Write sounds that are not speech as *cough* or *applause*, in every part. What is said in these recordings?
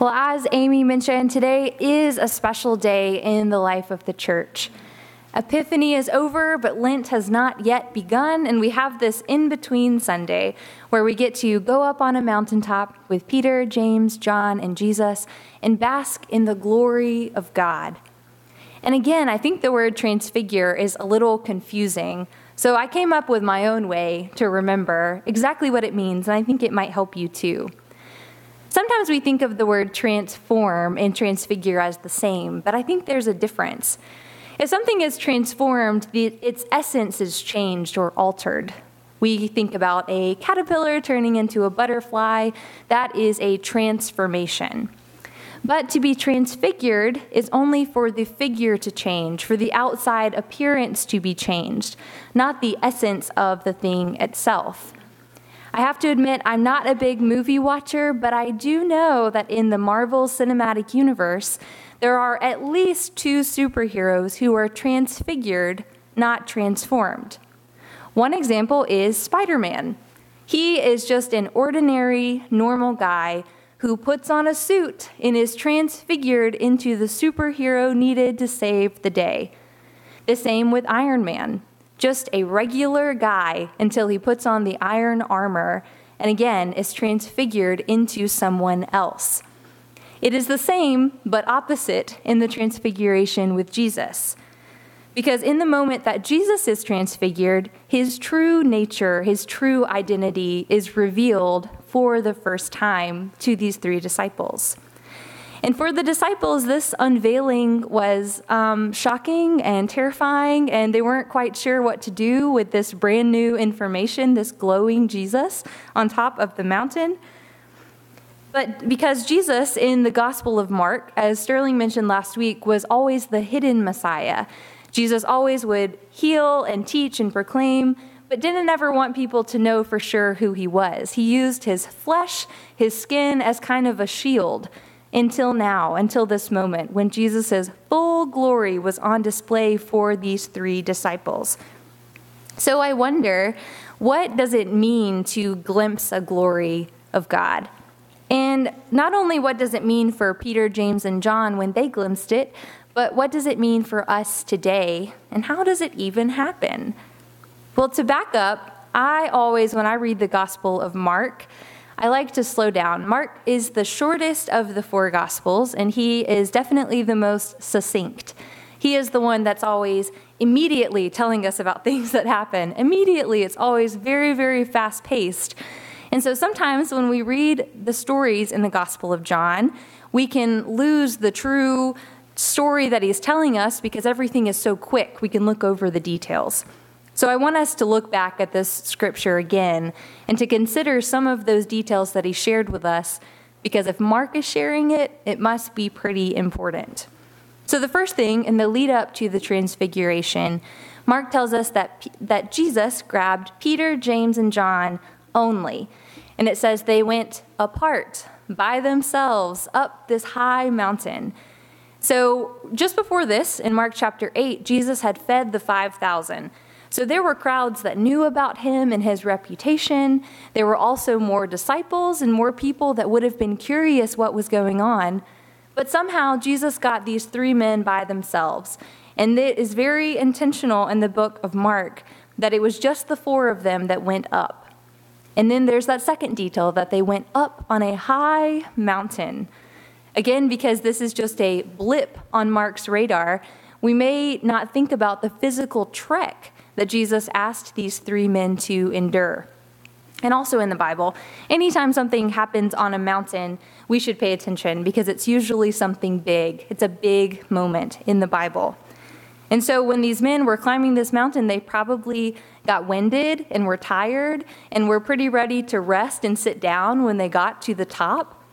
Well, as Amy mentioned, today is a special day in the life of the church. Epiphany is over, but Lent has not yet begun, and we have this in between Sunday where we get to go up on a mountaintop with Peter, James, John, and Jesus and bask in the glory of God. And again, I think the word transfigure is a little confusing. So I came up with my own way to remember exactly what it means, and I think it might help you too. Sometimes we think of the word transform and transfigure as the same, but I think there's a difference. If something is transformed, the, its essence is changed or altered. We think about a caterpillar turning into a butterfly, that is a transformation. But to be transfigured is only for the figure to change, for the outside appearance to be changed, not the essence of the thing itself. I have to admit, I'm not a big movie watcher, but I do know that in the Marvel Cinematic Universe, there are at least two superheroes who are transfigured, not transformed. One example is Spider Man. He is just an ordinary, normal guy who puts on a suit and is transfigured into the superhero needed to save the day. The same with Iron Man just a regular guy until he puts on the iron armor and again is transfigured into someone else. It is the same but opposite in the transfiguration with Jesus. Because in the moment that Jesus is transfigured, his true nature, his true identity is revealed for the first time to these three disciples. And for the disciples, this unveiling was um, shocking and terrifying, and they weren't quite sure what to do with this brand new information, this glowing Jesus on top of the mountain. But because Jesus in the Gospel of Mark, as Sterling mentioned last week, was always the hidden Messiah, Jesus always would heal and teach and proclaim, but didn't ever want people to know for sure who he was. He used his flesh, his skin, as kind of a shield until now, until this moment, when Jesus' full glory was on display for these three disciples. So I wonder, what does it mean to glimpse a glory of God? And not only what does it mean for Peter, James, and John when they glimpsed it, but what does it mean for us today? And how does it even happen? Well, to back up, I always, when I read the Gospel of Mark, I like to slow down. Mark is the shortest of the four Gospels, and he is definitely the most succinct. He is the one that's always immediately telling us about *laughs* things that happen. Immediately, it's always very, very fast paced. And so sometimes when we read the stories in the Gospel of John, we can lose the true story that he's telling us because everything is so quick. We can look over the details. So I want us to look back at this scripture again and to consider some of those details that he shared with us, because if Mark is sharing it, it must be pretty important. So the first thing in the lead up to the transfiguration, Mark tells us that, that Jesus grabbed Peter, James, and John only. And it says they went apart by themselves up this high mountain. So just before this, in Mark chapter 8, Jesus had fed the 5,000. So there were crowds that knew about him and his reputation. There were also more disciples and more people that would have been curious what was going on. But somehow Jesus got these three men by themselves. And it is very intentional in the book of Mark that it was just the four of them that went up. And then there's that second detail that they went up on a high mountain. Again, because this is just a blip on Mark's radar, we may not think about the physical trek that Jesus asked these three men to endure. And also in the Bible, anytime something happens on a mountain, we should pay attention because it's usually something big. It's a big moment in the Bible. And so when these men were climbing this mountain, they probably got winded and were tired and were pretty ready to rest and sit down when they got to the top.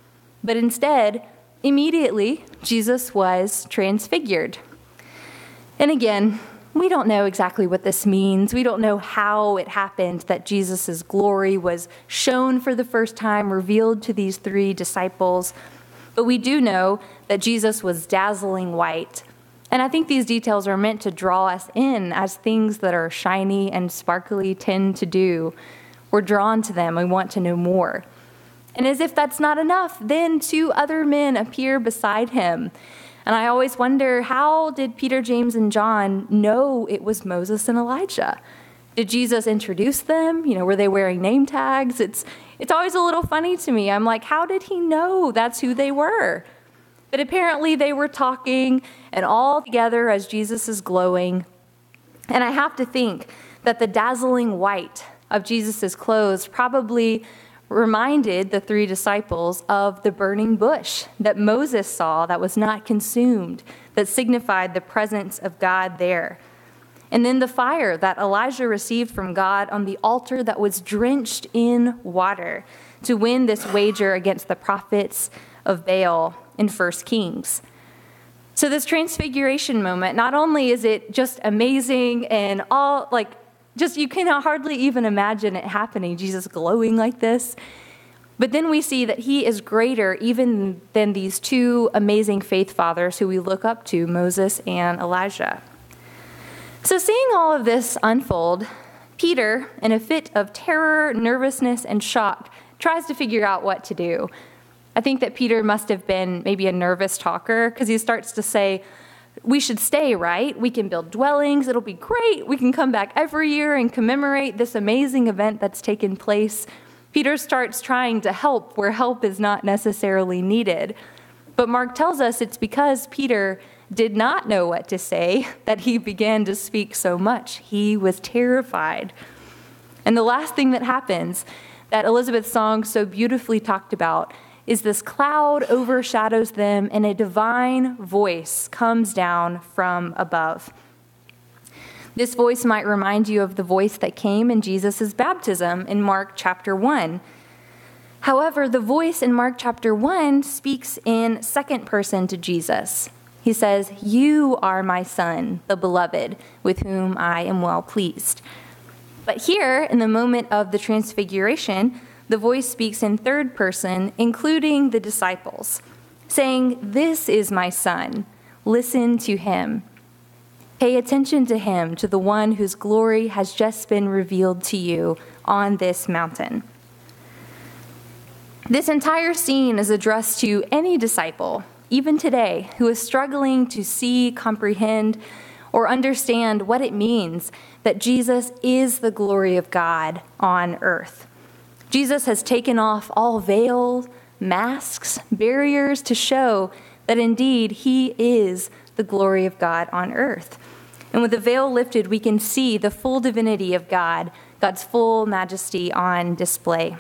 But instead, immediately, Jesus was transfigured. And again, we don't know exactly what this means. We don't know how it happened that Jesus' glory was shown for the first time, revealed to these three disciples. But we do know that Jesus was dazzling white. And I think these details are meant to draw us in as things that are shiny and sparkly tend to do. We're drawn to them, we want to know more. And as if that's not enough, then two other men appear beside him. And I always wonder how did Peter, James, and John know it was Moses and Elijah? Did Jesus introduce them? You know, were they wearing name tags? It's, it's always a little funny to me. I'm like, how did he know that's who they were? But apparently they were talking and all together as Jesus is glowing. And I have to think that the dazzling white of Jesus' clothes probably reminded the three disciples of the burning bush that Moses saw that was not consumed, that signified the presence of God there. And then the fire that Elijah received from God on the altar that was drenched in water to win this wager against the prophets of Baal in 1 Kings. So, this transfiguration moment, not only is it just amazing and all like just you can hardly even imagine it happening, Jesus glowing like this. But then we see that he is greater even than these two amazing faith fathers who we look up to, Moses and Elijah. So, seeing all of this unfold, Peter, in a fit of terror, nervousness, and shock, tries to figure out what to do. I think that Peter must have been maybe a nervous talker because he starts to say, we should stay, right? We can build dwellings. It'll be great. We can come back every year and commemorate this amazing event that's taken place. Peter starts trying to help where help is not necessarily needed. But Mark tells us it's because Peter did not know what to say *laughs* that he began to speak so much. He was terrified. And the last thing that happens that Elizabeth Song so beautifully talked about is this cloud overshadows them and a divine voice comes down from above. This voice might remind you of the voice that came in Jesus' baptism in Mark chapter 1. However, the voice in Mark chapter 1 speaks in second person to Jesus. He says, You are my son, the beloved, with whom I am well pleased. But here, in the moment of the transfiguration, the voice speaks in third person, including the disciples, saying, This is my son. Listen to him. Pay attention to him, to the one whose glory has just been revealed to you on this mountain. This entire scene is addressed to any disciple, even today, who is struggling to see, comprehend, or understand what it means that Jesus is the glory of God on earth. Jesus has taken off all veils, masks, barriers to show that indeed he is the glory of God on earth. And with the veil lifted, we can see the full divinity of God, God's full majesty on display.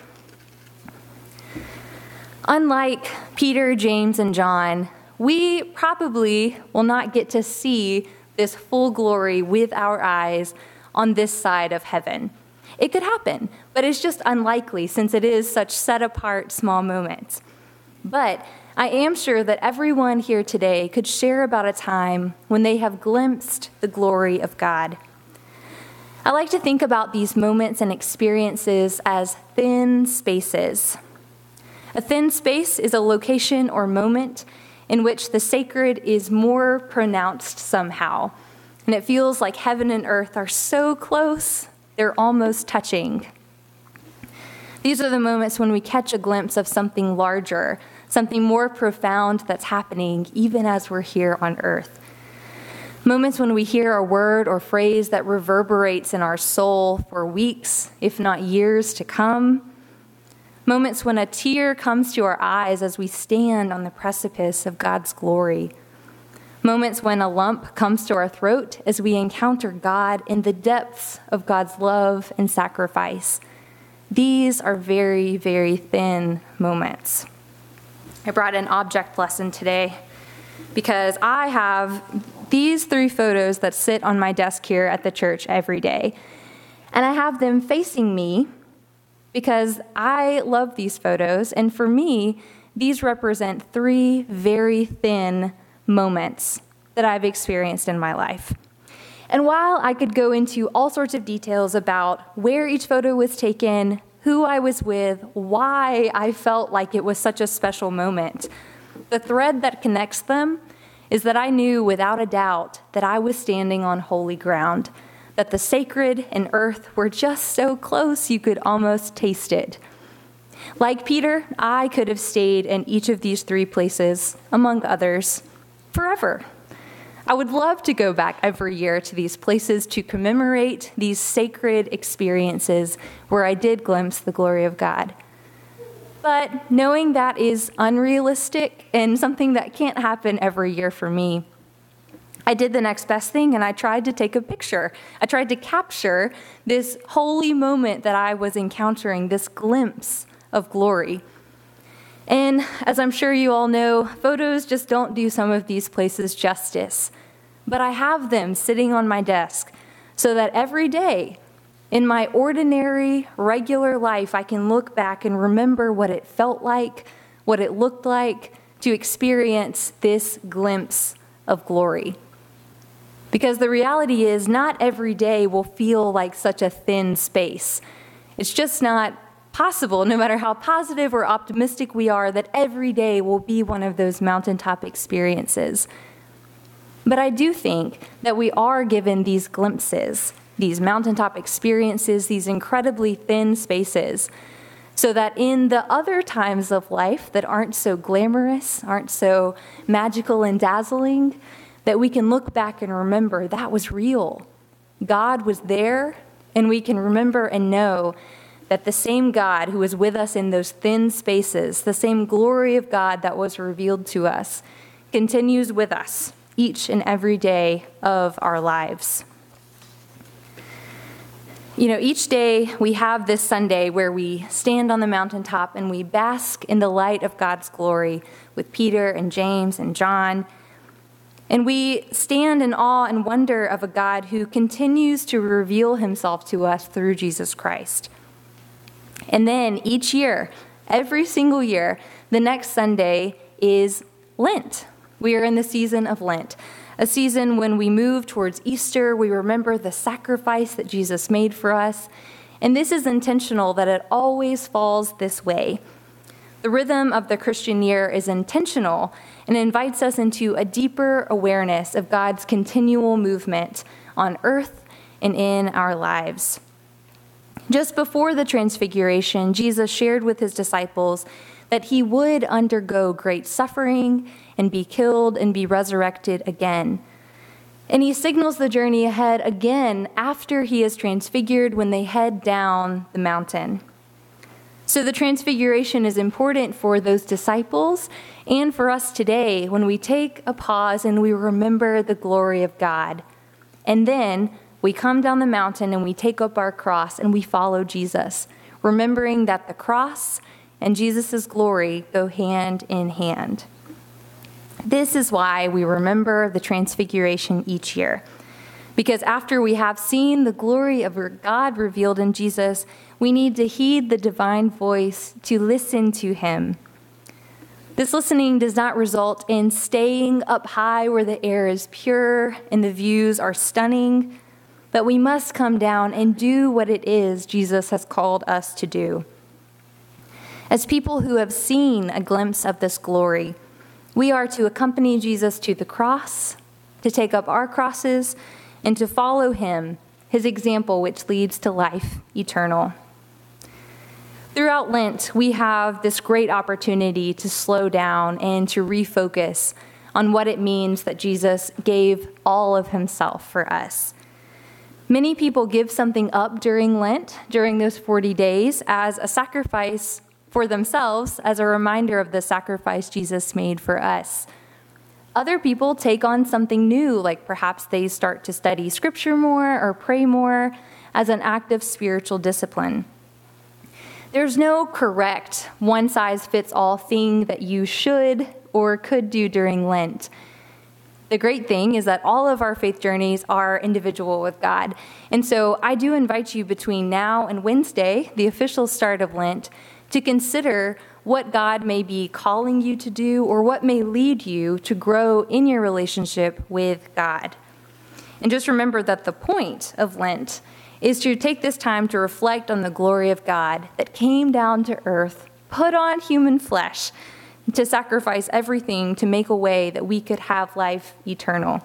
Unlike Peter, James, and John, we probably will not get to see this full glory with our eyes on this side of heaven. It could happen, but it's just unlikely since it is such set apart small moments. But I am sure that everyone here today could share about a time when they have glimpsed the glory of God. I like to think about these moments and experiences as thin spaces. A thin space is a location or moment in which the sacred is more pronounced somehow, and it feels like heaven and earth are so close they're almost touching. These are the moments when we catch a glimpse of something larger, something more profound that's happening even as we're here on earth. Moments when we hear a word or phrase that reverberates in our soul for weeks, if not years to come. Moments when a tear comes to our eyes as we stand on the precipice of God's glory moments when a lump comes to our throat as we encounter God in the depths of God's love and sacrifice. These are very, very thin moments. I brought an object lesson today because I have these three photos that sit on my desk here at the church every day. And I have them facing me because I love these photos. And for me, these represent three very thin moments that I've experienced in my life. And while I could go into all sorts of details about where each photo was taken, who I was with, why I felt like it was such a special moment, the thread that connects them is that I knew without a doubt that I was standing on holy ground, that the sacred and earth were just so close you could almost taste it. Like Peter, I could have stayed in each of these three places, among others, forever. I would love to go back every year to these places to commemorate these sacred experiences where I did glimpse the glory of God. But knowing that is unrealistic and something that can't happen every year for me, I did the next best thing and I tried to take a picture. I tried to capture this holy moment that I was encountering, this glimpse of glory. And as I'm sure you all know, photos just don't do some of these places justice. But I have them sitting on my desk so that every day in my ordinary, regular life, I can look back and remember what it felt like, what it looked like to experience this glimpse of glory. Because the reality is, not every day will feel like such a thin space. It's just not possible, no matter how positive or optimistic we are, that every day will be one of those mountaintop experiences. But I do think that we are given these glimpses, these mountaintop experiences, these incredibly thin spaces, so that in the other times of life that aren't so glamorous, aren't so magical and dazzling, that we can look back and remember that was real. God was there, and we can remember and know that the same God who was with us in those thin spaces, the same glory of God that was revealed to us, continues with us each and every day of our lives. You know, each day we have this Sunday where we stand on the mountaintop and we bask in the light of God's glory with Peter and James and John. And we stand in awe and wonder of a God who continues to reveal himself to us through Jesus Christ. And then each year, every single year, the next Sunday is Lent. We are in the season of Lent, a season when we move towards Easter. We remember the sacrifice that Jesus made for us. And this is intentional that it always falls this way. The rhythm of the Christian year is intentional and invites us into a deeper awareness of God's continual movement on earth and in our lives. Just before the transfiguration, Jesus shared with his disciples that he would undergo great suffering and be killed and be resurrected again. And he signals the journey ahead again after he is transfigured when they head down the mountain. So the transfiguration is important for those disciples and for us today when we take a pause and we remember the glory of God. And then we come down the mountain and we take up our cross and we follow Jesus, remembering that the cross and Jesus' glory go hand in hand. This is why we remember the Transfiguration each year. Because after we have seen the glory of God revealed in Jesus, we need to heed the divine voice to listen to him. This listening does not result in staying up high where the air is pure and the views are stunning but we must come down and do what it is Jesus has called us to do. As people who have seen a glimpse of this glory, we are to accompany Jesus to the cross, to take up our crosses, and to follow him, his example, which leads to life eternal. Throughout Lent, we have this great opportunity to slow down and to refocus on what it means that Jesus gave all of himself for us. Many people give something up during Lent, during those 40 days, as a sacrifice for themselves, as a reminder of the sacrifice Jesus made for us. Other people take on something new, like perhaps they start to study scripture more or pray more as an act of spiritual discipline. There's no correct, one size fits all thing that you should or could do during Lent. The great thing is that all of our faith journeys are individual with God. And so I do invite you between now and Wednesday, the official start of Lent, to consider what God may be calling you to do or what may lead you to grow in your relationship with God. And just remember that the point of Lent is to take this time to reflect on the glory of God that came down to earth, put on human flesh to sacrifice everything to make a way that we could have life eternal.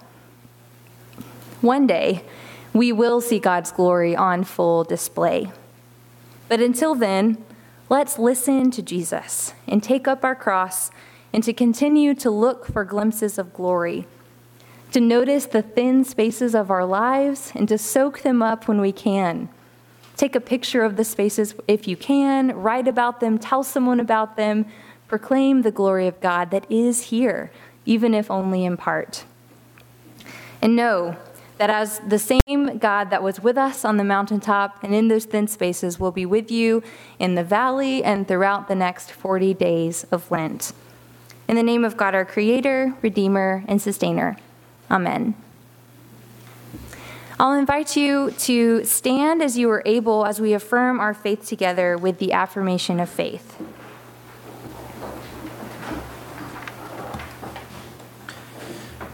One day, we will see God's glory on full display. But until then, Let's listen to Jesus and take up our cross and to continue to look for glimpses of glory, to notice the thin spaces of our lives and to soak them up when we can. Take a picture of the spaces if you can, write about them, tell someone about them, proclaim the glory of God that is here, even if only in part. And know that as the same God that was with us on the mountaintop and in those thin spaces will be with you in the valley and throughout the next 40 days of Lent. In the name of God, our Creator, Redeemer, and Sustainer. Amen. I'll invite you to stand as you are able as we affirm our faith together with the affirmation of faith.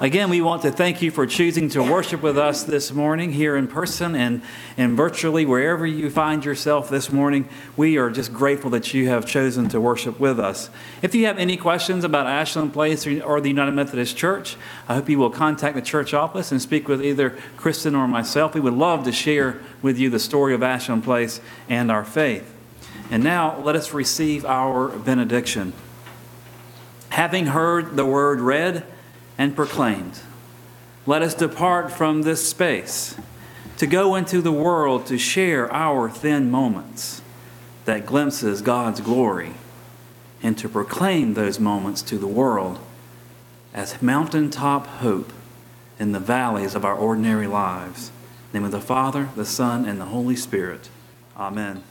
Again, we want to thank you for choosing to worship with us this morning here in person and, and virtually wherever you find yourself this morning. We are just grateful that you have chosen to worship with us. If you have any questions about Ashland Place or the United Methodist Church, I hope you will contact the church office and speak with either Kristen or myself. We would love to share with you the story of Ashland Place and our faith. And now let us receive our benediction. Having heard the word read, and proclaimed. Let us depart from this space to go into the world to share our thin moments that glimpses God's glory and to proclaim those moments to the world as mountaintop hope in the valleys of our ordinary lives. In the name of the Father, the Son, and the Holy Spirit. Amen.